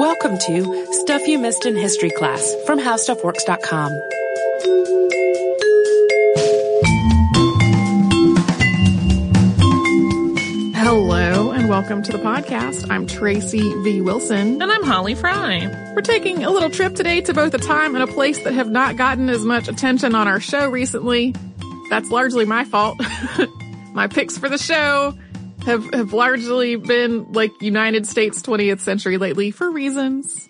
Welcome to Stuff You Missed in History Class from HowStuffWorks.com. Hello and welcome to the podcast. I'm Tracy V. Wilson. And I'm Holly Fry. We're taking a little trip today to both a time and a place that have not gotten as much attention on our show recently. That's largely my fault. my picks for the show have, have largely been like United States 20th century lately for reasons.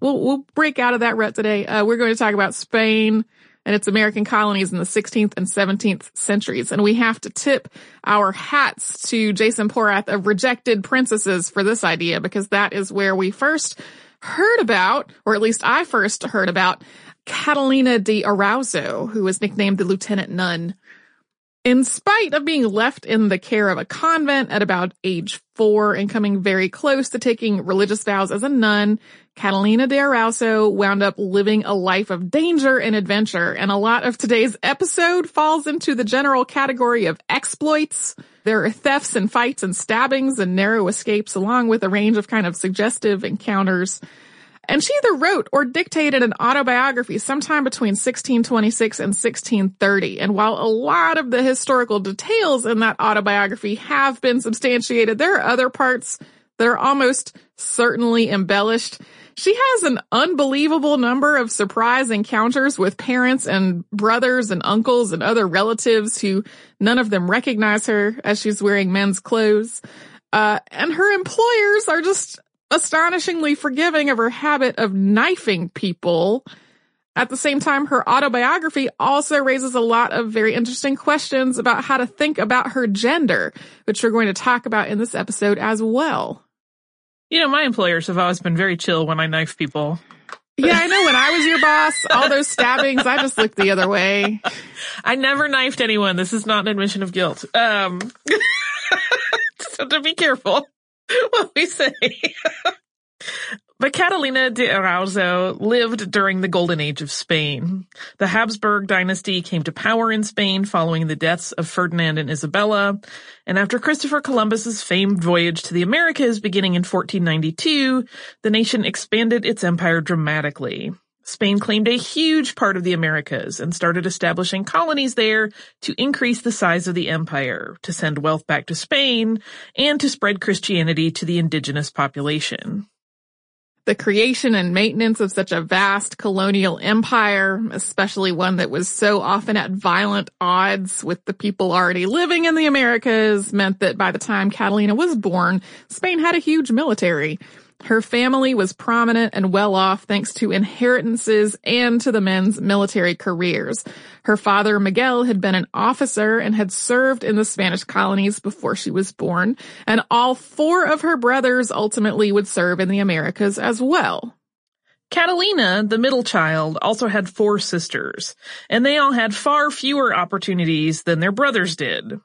we'll, we'll break out of that rut today. Uh, we're going to talk about Spain and its American colonies in the 16th and 17th centuries. And we have to tip our hats to Jason Porath of Rejected Princesses for this idea because that is where we first heard about, or at least I first heard about Catalina de Erauso, who was nicknamed the Lieutenant Nun. In spite of being left in the care of a convent at about age four and coming very close to taking religious vows as a nun, Catalina de Erauso wound up living a life of danger and adventure. And a lot of today's episode falls into the general category of exploits. There are thefts and fights and stabbings and narrow escapes along with a range of kind of suggestive encounters. And she either wrote or dictated an autobiography sometime between 1626 and 1630. And while a lot of the historical details in that autobiography have been substantiated, there are other parts that are almost certainly embellished. She has an unbelievable number of surprise encounters with parents and brothers and uncles and other relatives who none of them recognize her as she's wearing men's clothes. Uh, and her employers are just astonishingly forgiving of her habit of knifing people. At the same time, her autobiography also raises a lot of very interesting questions about how to think about her gender, which we're going to talk about in this episode as well. You know, my employers have always been very chill when I knife people. Yeah, I know when I was your boss, all those stabbings, I just looked the other way. I never knifed anyone. This is not an admission of guilt. Um, so to be careful. what we say. But Catalina de Erauso lived during the golden age of Spain. The Habsburg dynasty came to power in Spain following the deaths of Ferdinand and Isabella, and after Christopher Columbus's famed voyage to the Americas beginning in 1492, the nation expanded its empire dramatically. Spain claimed a huge part of the Americas and started establishing colonies there to increase the size of the empire, to send wealth back to Spain, and to spread Christianity to the indigenous population. The creation and maintenance of such a vast colonial empire, especially one that was so often at violent odds with the people already living in the Americas, meant that by the time Catalina was born, Spain had a huge military. Her family was prominent and well off thanks to inheritances and to the men's military careers. Her father, Miguel, had been an officer and had served in the Spanish colonies before she was born, and all four of her brothers ultimately would serve in the Americas as well. Catalina, the middle child, also had four sisters, and they all had far fewer opportunities than their brothers did.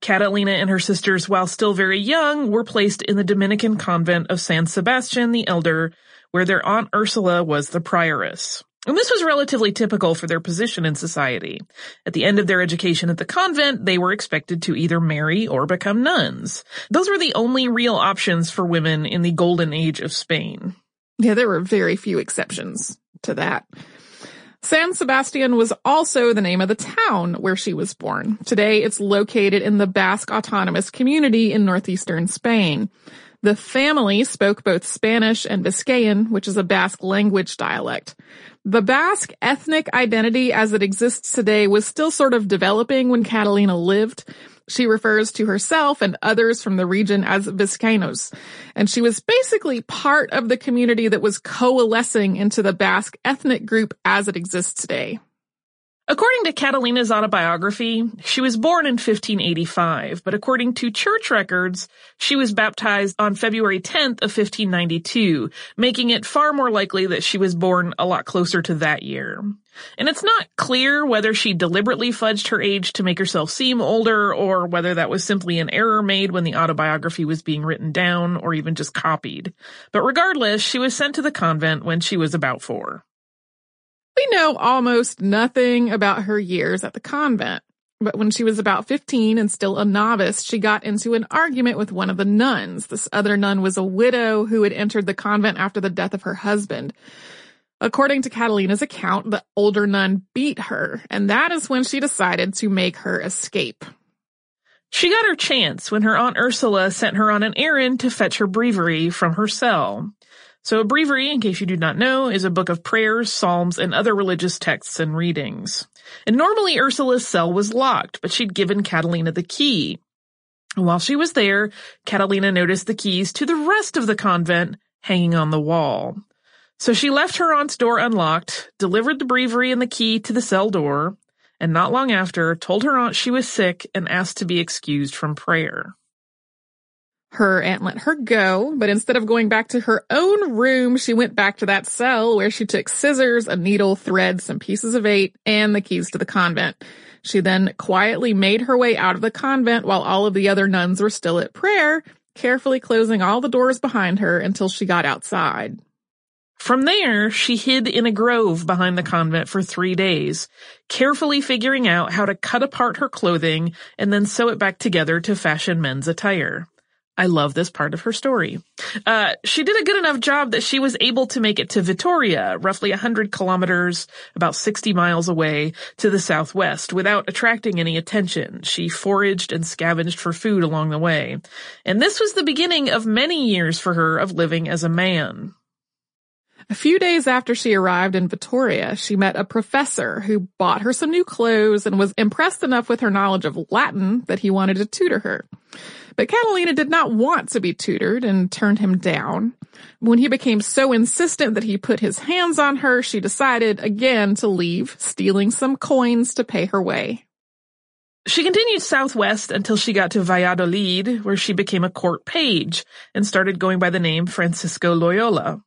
Catalina and her sisters, while still very young, were placed in the Dominican convent of San Sebastian the Elder, where their aunt Ursula was the prioress. And this was relatively typical for their position in society. At the end of their education at the convent, they were expected to either marry or become nuns. Those were the only real options for women in the golden age of Spain. Yeah, there were very few exceptions to that. San Sebastian was also the name of the town where she was born. Today it's located in the Basque Autonomous Community in northeastern Spain. The family spoke both Spanish and Biscayan, which is a Basque language dialect. The Basque ethnic identity as it exists today was still sort of developing when Catalina lived. She refers to herself and others from the region as Vizcaínos, and she was basically part of the community that was coalescing into the Basque ethnic group as it exists today. According to Catalina's autobiography, she was born in 1585, but according to church records, she was baptized on February 10th of 1592, making it far more likely that she was born a lot closer to that year. And it's not clear whether she deliberately fudged her age to make herself seem older or whether that was simply an error made when the autobiography was being written down or even just copied. But regardless, she was sent to the convent when she was about four. We know almost nothing about her years at the convent. But when she was about 15 and still a novice, she got into an argument with one of the nuns. This other nun was a widow who had entered the convent after the death of her husband. According to Catalina's account, the older nun beat her, and that is when she decided to make her escape. She got her chance when her Aunt Ursula sent her on an errand to fetch her breviary from her cell. So a breviary, in case you do not know, is a book of prayers, psalms, and other religious texts and readings. And normally Ursula's cell was locked, but she'd given Catalina the key. While she was there, Catalina noticed the keys to the rest of the convent hanging on the wall. So she left her aunt's door unlocked, delivered the breviary and the key to the cell door, and not long after told her aunt she was sick and asked to be excused from prayer. Her aunt let her go, but instead of going back to her own room, she went back to that cell where she took scissors, a needle, thread, some pieces of eight, and the keys to the convent. She then quietly made her way out of the convent while all of the other nuns were still at prayer, carefully closing all the doors behind her until she got outside. From there, she hid in a grove behind the convent for three days, carefully figuring out how to cut apart her clothing and then sew it back together to fashion men's attire. I love this part of her story. Uh, she did a good enough job that she was able to make it to Vitoria, roughly 100 kilometers, about 60 miles away to the southwest, without attracting any attention. She foraged and scavenged for food along the way. And this was the beginning of many years for her of living as a man. A few days after she arrived in Vitoria, she met a professor who bought her some new clothes and was impressed enough with her knowledge of Latin that he wanted to tutor her. But Catalina did not want to be tutored and turned him down. When he became so insistent that he put his hands on her, she decided again to leave, stealing some coins to pay her way. She continued southwest until she got to Valladolid, where she became a court page and started going by the name Francisco Loyola.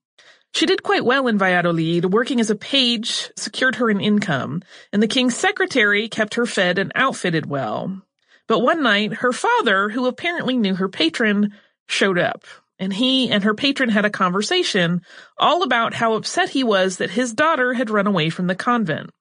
She did quite well in Valladolid, working as a page secured her an income, and the king's secretary kept her fed and outfitted well. But one night, her father, who apparently knew her patron, showed up, and he and her patron had a conversation all about how upset he was that his daughter had run away from the convent.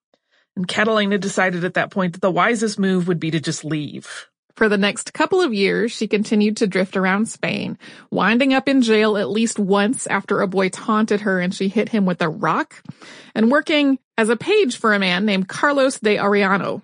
And Catalina decided at that point that the wisest move would be to just leave. For the next couple of years, she continued to drift around Spain, winding up in jail at least once after a boy taunted her and she hit him with a rock, and working as a page for a man named Carlos de Arellano.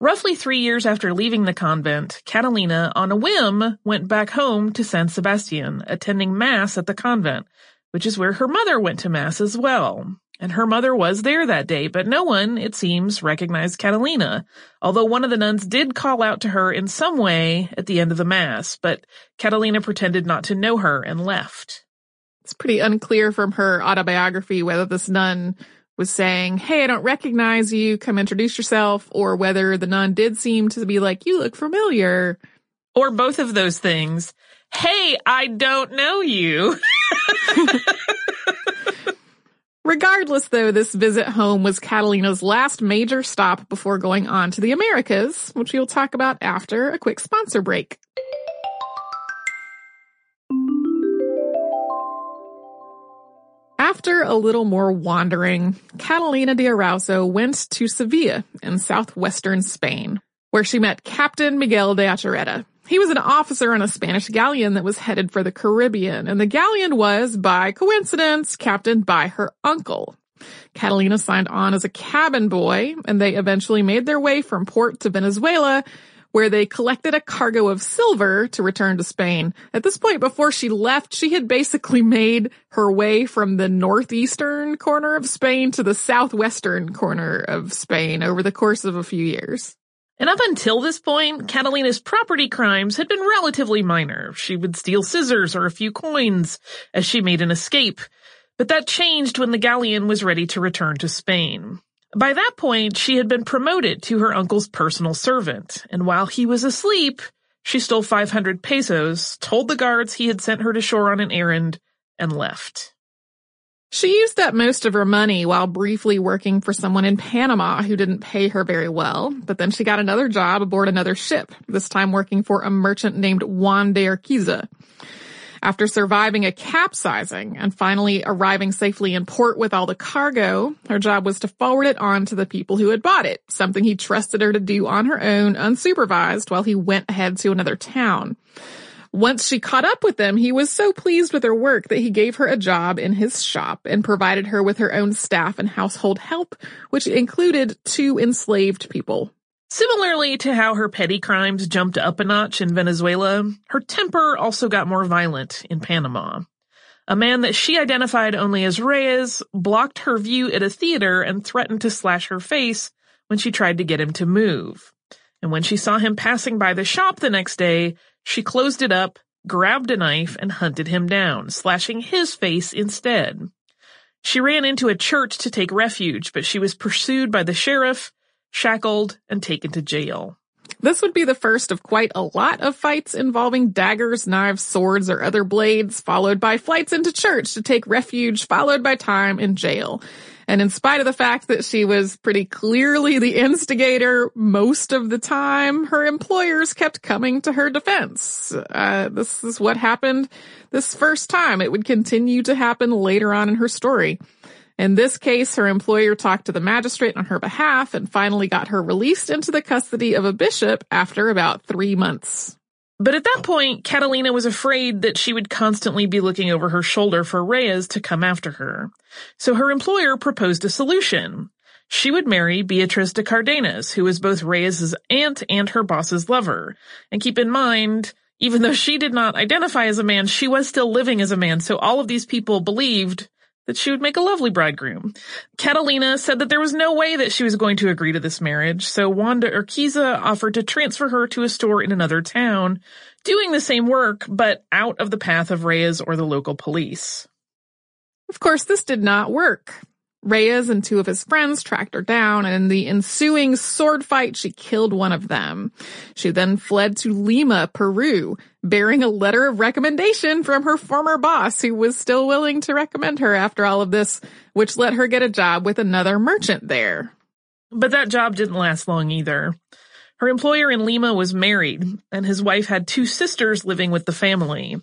Roughly three years after leaving the convent, Catalina, on a whim, went back home to San Sebastian, attending Mass at the convent, which is where her mother went to Mass as well and her mother was there that day, but no one, it seems, recognized Catalina, although one of the nuns did call out to her in some way at the end of the mass, but Catalina pretended not to know her and left. It's pretty unclear from her autobiography whether this nun was saying, Hey, I don't recognize you, come introduce yourself, or whether the nun did seem to be like, You look familiar. Or both of those things. Hey, I don't know you. Regardless, though, this visit home was Catalina's last major stop before going on to the Americas, which we'll talk about after a quick sponsor break. After a little more wandering, Catalina de Erauso went to Sevilla in southwestern Spain, where she met Captain Miguel de Achereta, he was an officer on a Spanish galleon that was headed for the Caribbean, and the galleon was, by coincidence, captained by her uncle. Catalina signed on as a cabin boy, and they eventually made their way from port to Venezuela, where they collected a cargo of silver to return to Spain. At this point, before she left, she had basically made her way from the northeastern corner of Spain to the southwestern corner of Spain over the course of a few years. And up until this point, Catalina's property crimes had been relatively minor. She would steal scissors or a few coins as she made an escape. But that changed when the galleon was ready to return to Spain. By that point, she had been promoted to her uncle's personal servant, and while he was asleep, she stole 500 pesos, told the guards he had sent her to shore on an errand, and left. She used up most of her money while briefly working for someone in Panama who didn't pay her very well, but then she got another job aboard another ship, this time working for a merchant named Juan de Urquiza. After surviving a capsizing and finally arriving safely in port with all the cargo, her job was to forward it on to the people who had bought it, something he trusted her to do on her own, unsupervised, while he went ahead to another town. Once she caught up with them, he was so pleased with her work that he gave her a job in his shop and provided her with her own staff and household help, which included two enslaved people. Similarly to how her petty crimes jumped up a notch in Venezuela, her temper also got more violent in Panama. A man that she identified only as Reyes blocked her view at a theater and threatened to slash her face when she tried to get him to move. And when she saw him passing by the shop the next day, she closed it up, grabbed a knife, and hunted him down, slashing his face instead. She ran into a church to take refuge, but she was pursued by the sheriff, shackled, and taken to jail. This would be the first of quite a lot of fights involving daggers, knives, swords, or other blades, followed by flights into church to take refuge, followed by time in jail. And in spite of the fact that she was pretty clearly the instigator most of the time, her employers kept coming to her defense. Uh, this is what happened this first time. It would continue to happen later on in her story. In this case, her employer talked to the magistrate on her behalf and finally got her released into the custody of a bishop after about three months. But at that point, Catalina was afraid that she would constantly be looking over her shoulder for Reyes to come after her. So her employer proposed a solution. She would marry Beatriz de Cardenas, who was both Reyes's aunt and her boss's lover. And keep in mind, even though she did not identify as a man, she was still living as a man, so all of these people believed that she would make a lovely bridegroom. Catalina said that there was no way that she was going to agree to this marriage, so Juan de Urquiza offered to transfer her to a store in another town, doing the same work, but out of the path of Reyes or the local police. Of course, this did not work. Reyes and two of his friends tracked her down, and in the ensuing sword fight, she killed one of them. She then fled to Lima, Peru, bearing a letter of recommendation from her former boss, who was still willing to recommend her after all of this, which let her get a job with another merchant there. But that job didn't last long either. Her employer in Lima was married, and his wife had two sisters living with the family.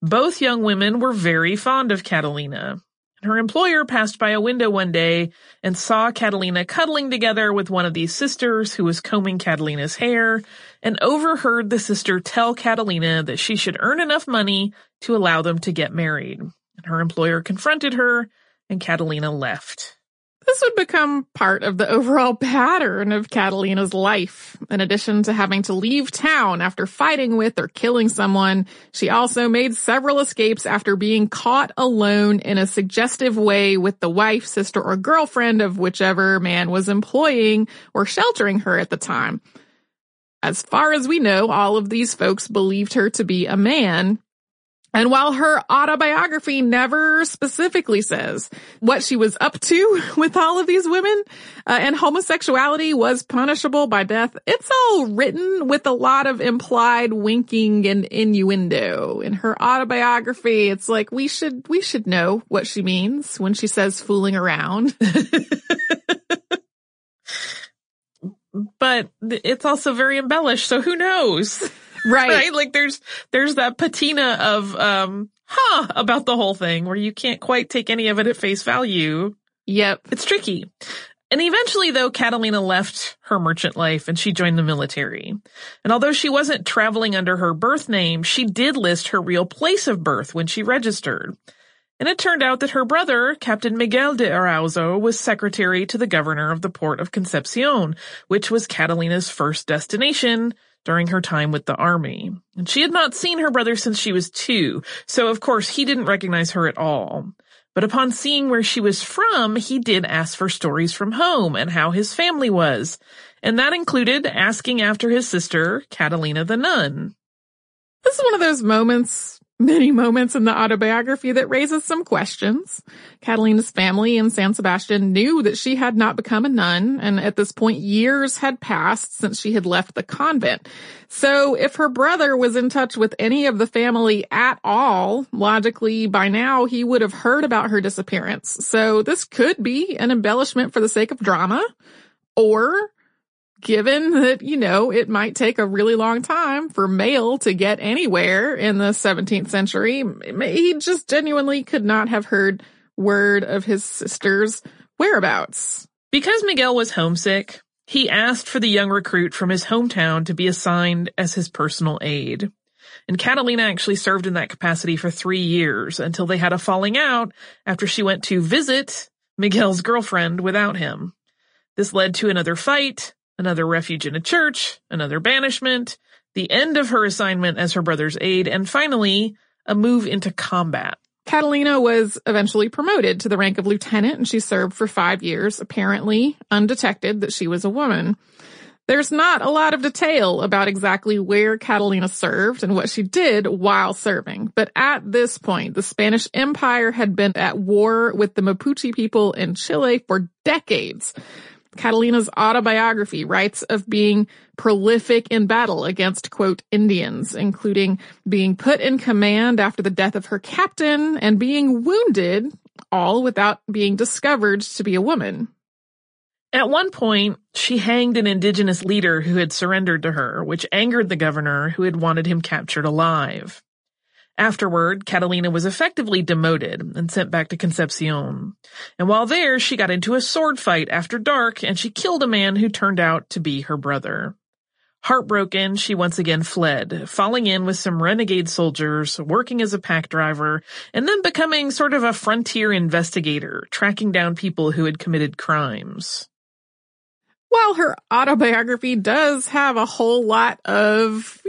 Both young women were very fond of Catalina. Her employer passed by a window one day and saw Catalina cuddling together with one of these sisters who was combing Catalina's hair and overheard the sister tell Catalina that she should earn enough money to allow them to get married. Her employer confronted her and Catalina left. This would become part of the overall pattern of Catalina's life. In addition to having to leave town after fighting with or killing someone, she also made several escapes after being caught alone in a suggestive way with the wife, sister, or girlfriend of whichever man was employing or sheltering her at the time. As far as we know, all of these folks believed her to be a man, and while her autobiography never specifically says what she was up to with all of these women, uh, and homosexuality was punishable by death, it's all written with a lot of implied winking and innuendo. In her autobiography, it's like we should, we should know what she means when she says fooling around. but it's also very embellished, so who knows? Right. right. Like there's, there's that patina of, um, huh, about the whole thing where you can't quite take any of it at face value. Yep. It's tricky. And eventually though, Catalina left her merchant life and she joined the military. And although she wasn't traveling under her birth name, she did list her real place of birth when she registered. And it turned out that her brother, Captain Miguel de Erauso, was secretary to the governor of the port of Concepcion, which was Catalina's first destination during her time with the army. And she had not seen her brother since she was two, so of course he didn't recognize her at all. But upon seeing where she was from, he did ask for stories from home and how his family was. And that included asking after his sister, Catalina the nun. This is one of those moments many moments in the autobiography that raises some questions. Catalina's family in San Sebastian knew that she had not become a nun, and at this point years had passed since she had left the convent. So if her brother was in touch with any of the family at all, logically by now he would have heard about her disappearance. So this could be an embellishment for the sake of drama, or given that, you know, it might take a really long time for mail to get anywhere in the 17th century, he just genuinely could not have heard word of his sister's whereabouts. Because Miguel was homesick, he asked for the young recruit from his hometown to be assigned as his personal aide. And Catalina actually served in that capacity for three years until they had a falling out after she went to visit Miguel's girlfriend without him. This led to another fight, another refuge in a church, another banishment, the end of her assignment as her brother's aide, and finally, a move into combat. Catalina was eventually promoted to the rank of lieutenant and she served for five years, apparently undetected that she was a woman. There's not a lot of detail about exactly where Catalina served and what she did while serving, but at this point, the Spanish Empire had been at war with the Mapuche people in Chile for decades. Catalina's autobiography writes of being prolific in battle against, quote, Indians, including being put in command after the death of her captain and being wounded, all without being discovered to be a woman. At one point, she hanged an indigenous leader who had surrendered to her, which angered the governor who had wanted him captured alive. Afterward, Catalina was effectively demoted and sent back to Concepcion. And while there, she got into a sword fight after dark and she killed a man who turned out to be her brother. Heartbroken, she once again fled, falling in with some renegade soldiers, working as a pack driver, and then becoming sort of a frontier investigator, tracking down people who had committed crimes. While her autobiography does have a whole lot of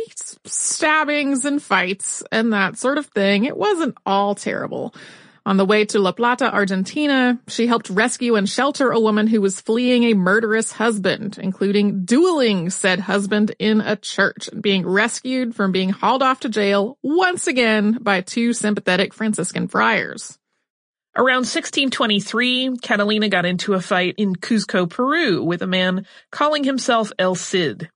stabbings and fights and that sort of thing, it wasn't all terrible. On the way to La Plata, Argentina, she helped rescue and shelter a woman who was fleeing a murderous husband, including dueling said husband in a church, and being rescued from being hauled off to jail once again by two sympathetic Franciscan friars. Around 1623, Catalina got into a fight in Cuzco, Peru with a man calling himself El Cid.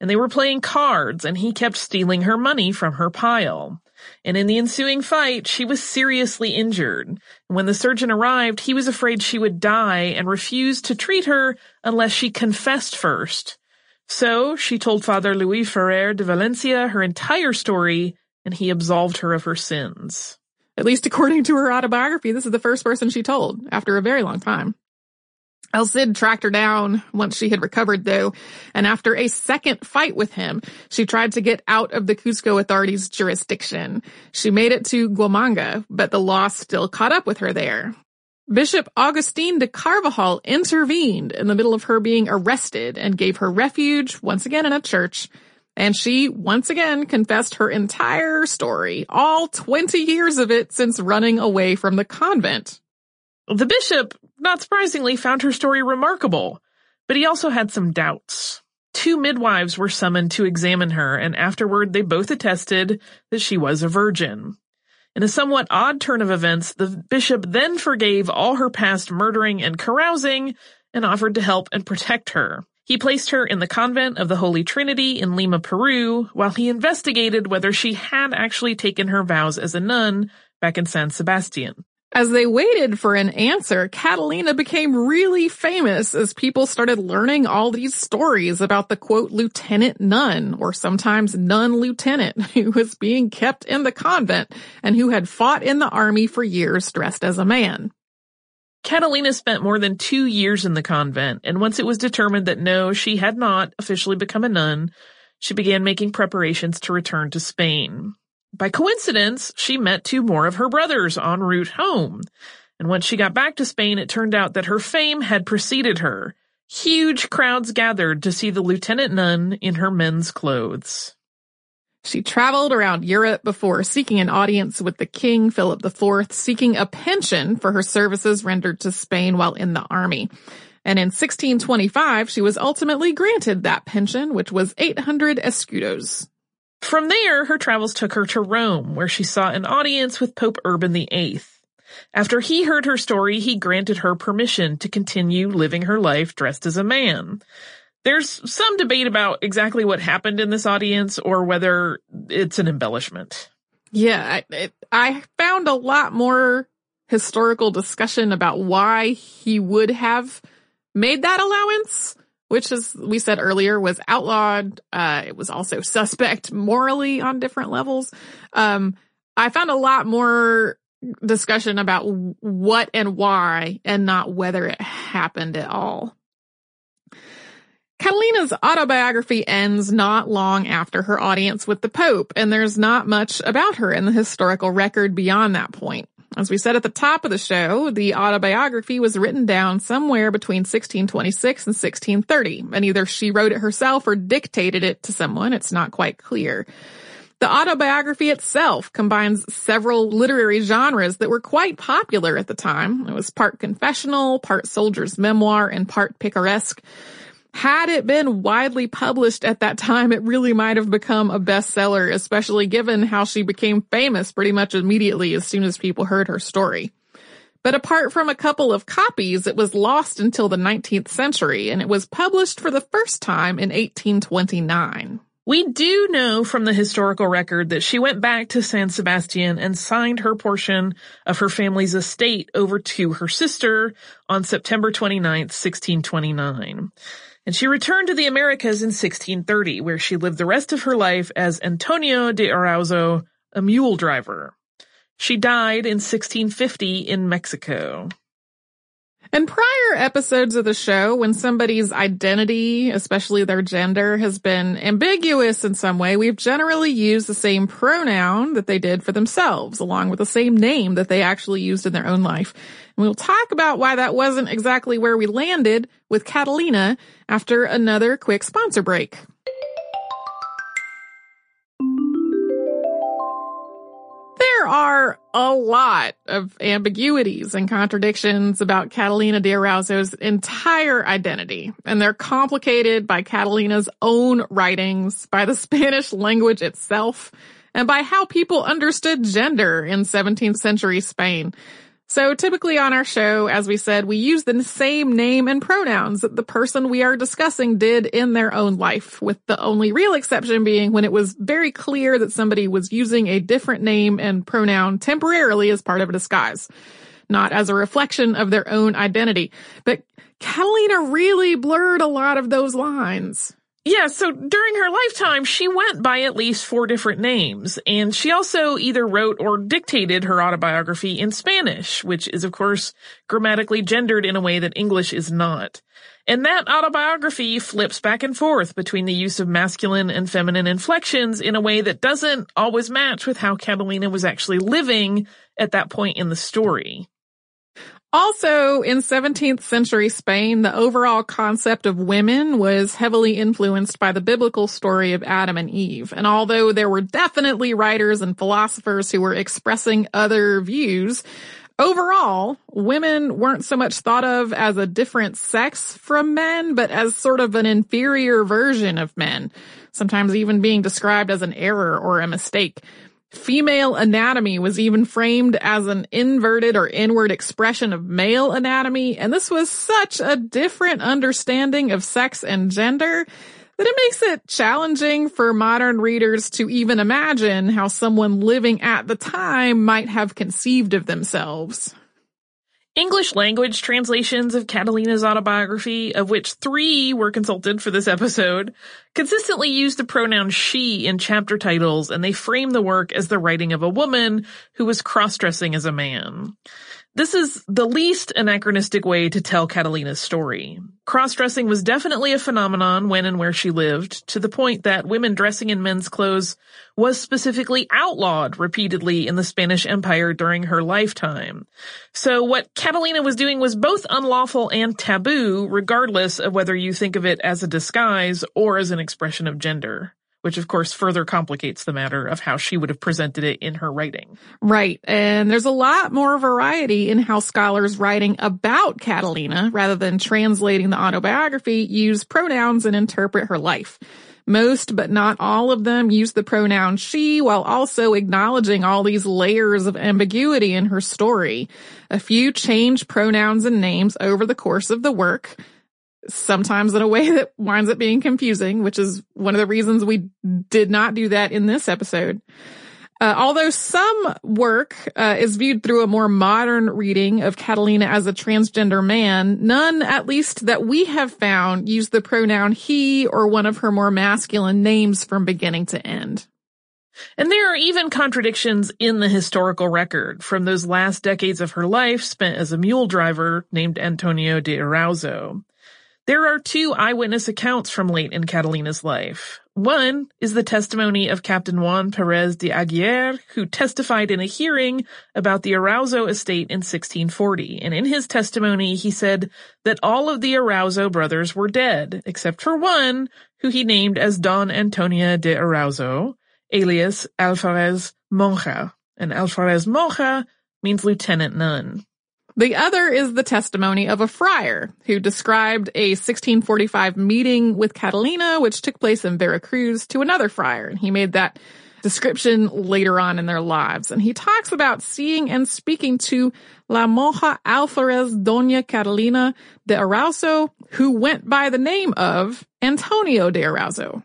And they were playing cards and he kept stealing her money from her pile. And in the ensuing fight, she was seriously injured. When the surgeon arrived, he was afraid she would die and refused to treat her unless she confessed first. So she told Father Luis Ferrer de Valencia her entire story and he absolved her of her sins. At least according to her autobiography, this is the first person she told after a very long time. El Cid tracked her down once she had recovered though, and after a second fight with him, she tried to get out of the Cusco authorities' jurisdiction. She made it to Guamanga, but the law still caught up with her there. Bishop Augustine de Carvajal intervened in the middle of her being arrested and gave her refuge once again in a church and she once again confessed her entire story, all 20 years of it since running away from the convent. The bishop, not surprisingly, found her story remarkable, but he also had some doubts. Two midwives were summoned to examine her, and afterward they both attested that she was a virgin. In a somewhat odd turn of events, the bishop then forgave all her past murdering and carousing and offered to help and protect her. He placed her in the convent of the Holy Trinity in Lima, Peru, while he investigated whether she had actually taken her vows as a nun back in San Sebastian. As they waited for an answer, Catalina became really famous as people started learning all these stories about the quote, lieutenant nun, or sometimes nun lieutenant, who was being kept in the convent and who had fought in the army for years dressed as a man. Catalina spent more than two years in the convent, and once it was determined that no, she had not officially become a nun, she began making preparations to return to Spain. By coincidence, she met two more of her brothers en route home. And once she got back to Spain, it turned out that her fame had preceded her. Huge crowds gathered to see the lieutenant nun in her men's clothes. She traveled around Europe before seeking an audience with the King Philip IV, seeking a pension for her services rendered to Spain while in the army. And in 1625, she was ultimately granted that pension, which was 800 escudos. From there, her travels took her to Rome, where she saw an audience with Pope Urban VIII. After he heard her story, he granted her permission to continue living her life dressed as a man. There's some debate about exactly what happened in this audience or whether it's an embellishment. Yeah, I, I found a lot more historical discussion about why he would have made that allowance, which as we said earlier was outlawed. Uh, it was also suspect morally on different levels. Um, I found a lot more discussion about what and why and not whether it happened at all. Catalina's autobiography ends not long after her audience with the Pope, and there's not much about her in the historical record beyond that point. As we said at the top of the show, the autobiography was written down somewhere between 1626 and 1630, and either she wrote it herself or dictated it to someone. It's not quite clear. The autobiography itself combines several literary genres that were quite popular at the time. It was part confessional, part soldier's memoir, and part picaresque. Had it been widely published at that time, it really might have become a bestseller, especially given how she became famous pretty much immediately as soon as people heard her story. But apart from a couple of copies, it was lost until the 19th century, and it was published for the first time in 1829. We do know from the historical record that she went back to San Sebastian and signed her portion of her family's estate over to her sister on September 29, 1629. And she returned to the Americas in 1630, where she lived the rest of her life as Antonio de Erauso, a mule driver. She died in 1650 in Mexico. In prior episodes of the show, when somebody's identity, especially their gender, has been ambiguous in some way, we've generally used the same pronoun that they did for themselves, along with the same name that they actually used in their own life. And we'll talk about why that wasn't exactly where we landed with Catalina after another quick sponsor break. Are a lot of ambiguities and contradictions about Catalina de Erauso's entire identity, and they're complicated by Catalina's own writings, by the Spanish language itself, and by how people understood gender in 17th century Spain. So typically on our show, as we said, we use the same name and pronouns that the person we are discussing did in their own life, with the only real exception being when it was very clear that somebody was using a different name and pronoun temporarily as part of a disguise, not as a reflection of their own identity. But Catalina really blurred a lot of those lines. Yeah, so during her lifetime, she went by at least four different names, and she also either wrote or dictated her autobiography in Spanish, which is of course grammatically gendered in a way that English is not. And that autobiography flips back and forth between the use of masculine and feminine inflections in a way that doesn't always match with how Catalina was actually living at that point in the story. Also, in 17th century Spain, the overall concept of women was heavily influenced by the biblical story of Adam and Eve. And although there were definitely writers and philosophers who were expressing other views, overall, women weren't so much thought of as a different sex from men, but as sort of an inferior version of men, sometimes even being described as an error or a mistake. Female anatomy was even framed as an inverted or inward expression of male anatomy, and this was such a different understanding of sex and gender that it makes it challenging for modern readers to even imagine how someone living at the time might have conceived of themselves. English language translations of Catalina's autobiography, of which three were consulted for this episode, consistently use the pronoun she in chapter titles and they frame the work as the writing of a woman who was cross-dressing as a man. This is the least anachronistic way to tell Catalina's story. Cross-dressing was definitely a phenomenon when and where she lived, to the point that women dressing in men's clothes was specifically outlawed repeatedly in the Spanish Empire during her lifetime. So what Catalina was doing was both unlawful and taboo, regardless of whether you think of it as a disguise or as an expression of gender which of course further complicates the matter of how she would have presented it in her writing. Right. And there's a lot more variety in how scholars writing about Catalina, rather than translating the autobiography, use pronouns and interpret her life. Most, but not all of them use the pronoun she while also acknowledging all these layers of ambiguity in her story. A few change pronouns and names over the course of the work sometimes in a way that winds up being confusing, which is one of the reasons we did not do that in this episode. Uh, although some work uh, is viewed through a more modern reading of Catalina as a transgender man, none, at least that we have found, use the pronoun he or one of her more masculine names from beginning to end. And there are even contradictions in the historical record from those last decades of her life spent as a mule driver named Antonio de Erauso. There are two eyewitness accounts from late in Catalina's life. One is the testimony of Captain Juan Perez de Aguirre, who testified in a hearing about the Erauso estate in 1640. And in his testimony, he said that all of the Erauso brothers were dead, except for one, who he named as Don Antonia de Erauso, alias Alferez Monja. And Alferez Monja means lieutenant nun. The other is the testimony of a friar who described a 1645 meeting with Catalina, which took place in Veracruz to another friar. And he made that description later on in their lives. And he talks about seeing and speaking to La Monja Alferez Doña Catalina de Erauso, who went by the name of Antonio de Erauso.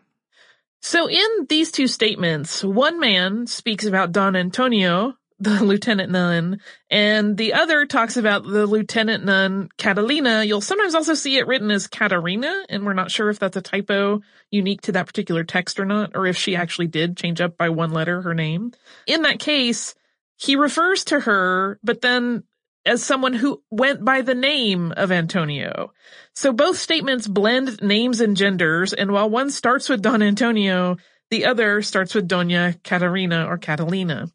So in these two statements, one man speaks about Don Antonio, the lieutenant nun, and the other talks about the lieutenant nun Catalina. You'll sometimes also see it written as Katarina, and we're not sure if that's a typo unique to that particular text or not, or if she actually did change up by one letter her name. In that case, he refers to her, but then as someone who went by the name of Antonio. So both statements blend names and genders, and while one starts with Don Antonio, the other starts with Doña Catarina or Catalina.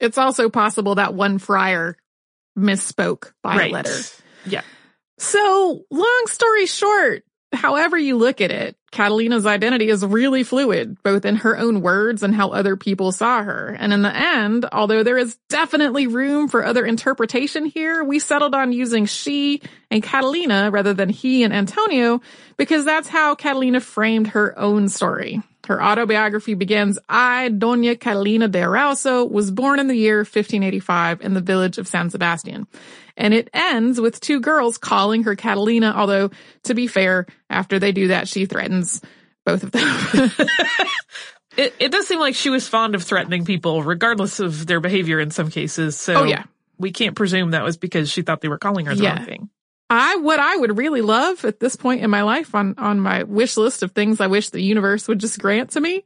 It's also possible that one friar misspoke by right. a letter. Yeah. So, long story short, however you look at it, Catalina's identity is really fluid, both in her own words and how other people saw her. And in the end, although there is definitely room for other interpretation here, we settled on using she and Catalina rather than he and Antonio because that's how Catalina framed her own story. Her autobiography begins, I, Doña Catalina de Erauso, was born in the year 1585 in the village of San Sebastian. And it ends with two girls calling her Catalina, although to be fair, after they do that, she threatens both of them. it, it does seem like she was fond of threatening people, regardless of their behavior in some cases. So oh yeah. we can't presume that was because she thought they were calling her the Yeah. wrong thing. I what I would really love at this point in my life on on my wish list of things I wish the universe would just grant to me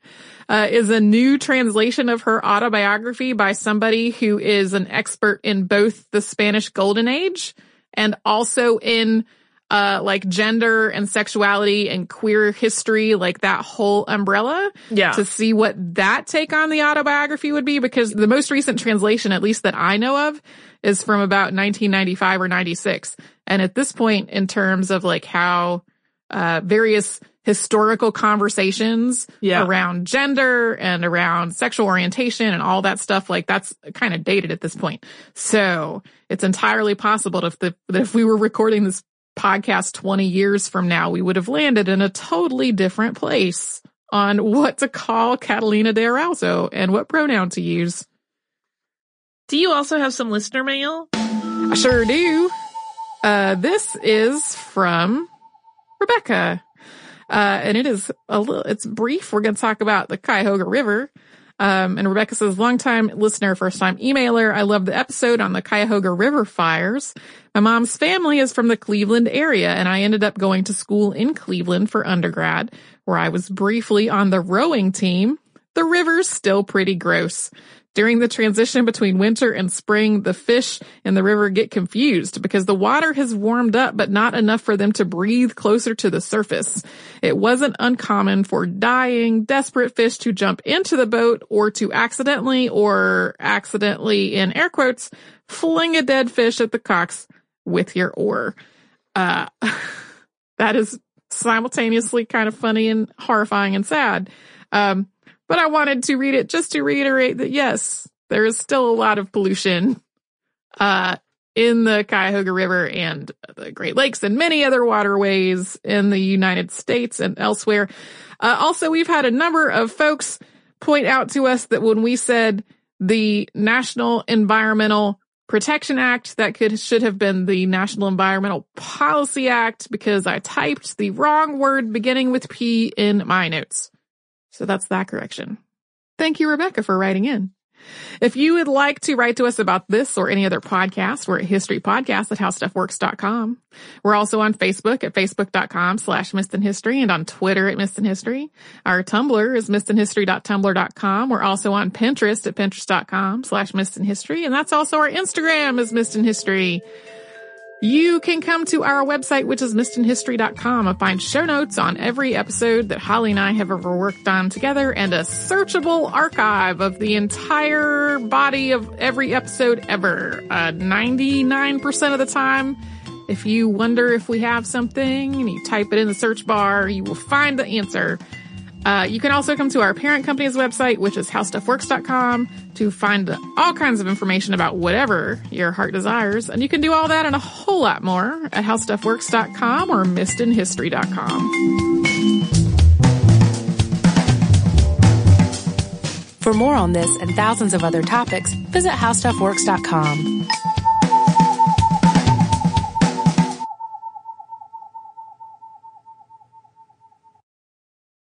uh, is a new translation of her autobiography by somebody who is an expert in both the Spanish Golden Age and also in uh like gender and sexuality and queer history like that whole umbrella Yeah. to see what that take on the autobiography would be because the most recent translation at least that I know of is from about 1995 or 96 and at this point in terms of like how uh various historical conversations Yeah. around gender and around sexual orientation and all that stuff like that's kind of dated at this point so it's entirely possible if the that if we were recording this podcast 20 years from now we would have landed in a totally different place on what to call Catalina de Erauso and what pronoun to use Do you also have some listener mail? I sure do. Uh, this is from Rebecca. Uh, and it is a little, it's brief. We're going to talk about the Cuyahoga River. Um, and Rebecca says, longtime listener, first time emailer. I love the episode on the Cuyahoga River fires. My mom's family is from the Cleveland area and I ended up going to school in Cleveland for undergrad where I was briefly on the rowing team. The river's still pretty gross. During the transition between winter and spring, the fish in the river get confused because the water has warmed up, but not enough for them to breathe closer to the surface. It wasn't uncommon for dying, desperate fish to jump into the boat or to accidentally or accidentally in air quotes, fling a dead fish at the cox with your oar. Uh, that is simultaneously kind of funny and horrifying and sad. Um, but I wanted to read it just to reiterate that yes, there is still a lot of pollution, uh, in the Cuyahoga River and the Great Lakes and many other waterways in the United States and elsewhere. Uh, also, we've had a number of folks point out to us that when we said the National Environmental Protection Act, that could should have been the National Environmental Policy Act because I typed the wrong word beginning with P in my notes. So that's that correction. Thank you, Rebecca, for writing in. If you would like to write to us about this or any other podcast, we're at historypodcast at howstuffworks.com. We're also on Facebook at facebook.com slash History and on Twitter at History. Our Tumblr is missedinhistory.tumblr.com. We're also on Pinterest at pinterest.com slash History, and that's also our Instagram is Missed History. You can come to our website, which is missedinhistory.com and find show notes on every episode that Holly and I have ever worked on together and a searchable archive of the entire body of every episode ever. Uh, 99% of the time, if you wonder if we have something and you type it in the search bar, you will find the answer. Uh, you can also come to our parent company's website, which is howstuffworks.com, to find all kinds of information about whatever your heart desires. And you can do all that and a whole lot more at howstuffworks.com or missedinhistory.com. For more on this and thousands of other topics, visit howstuffworks.com.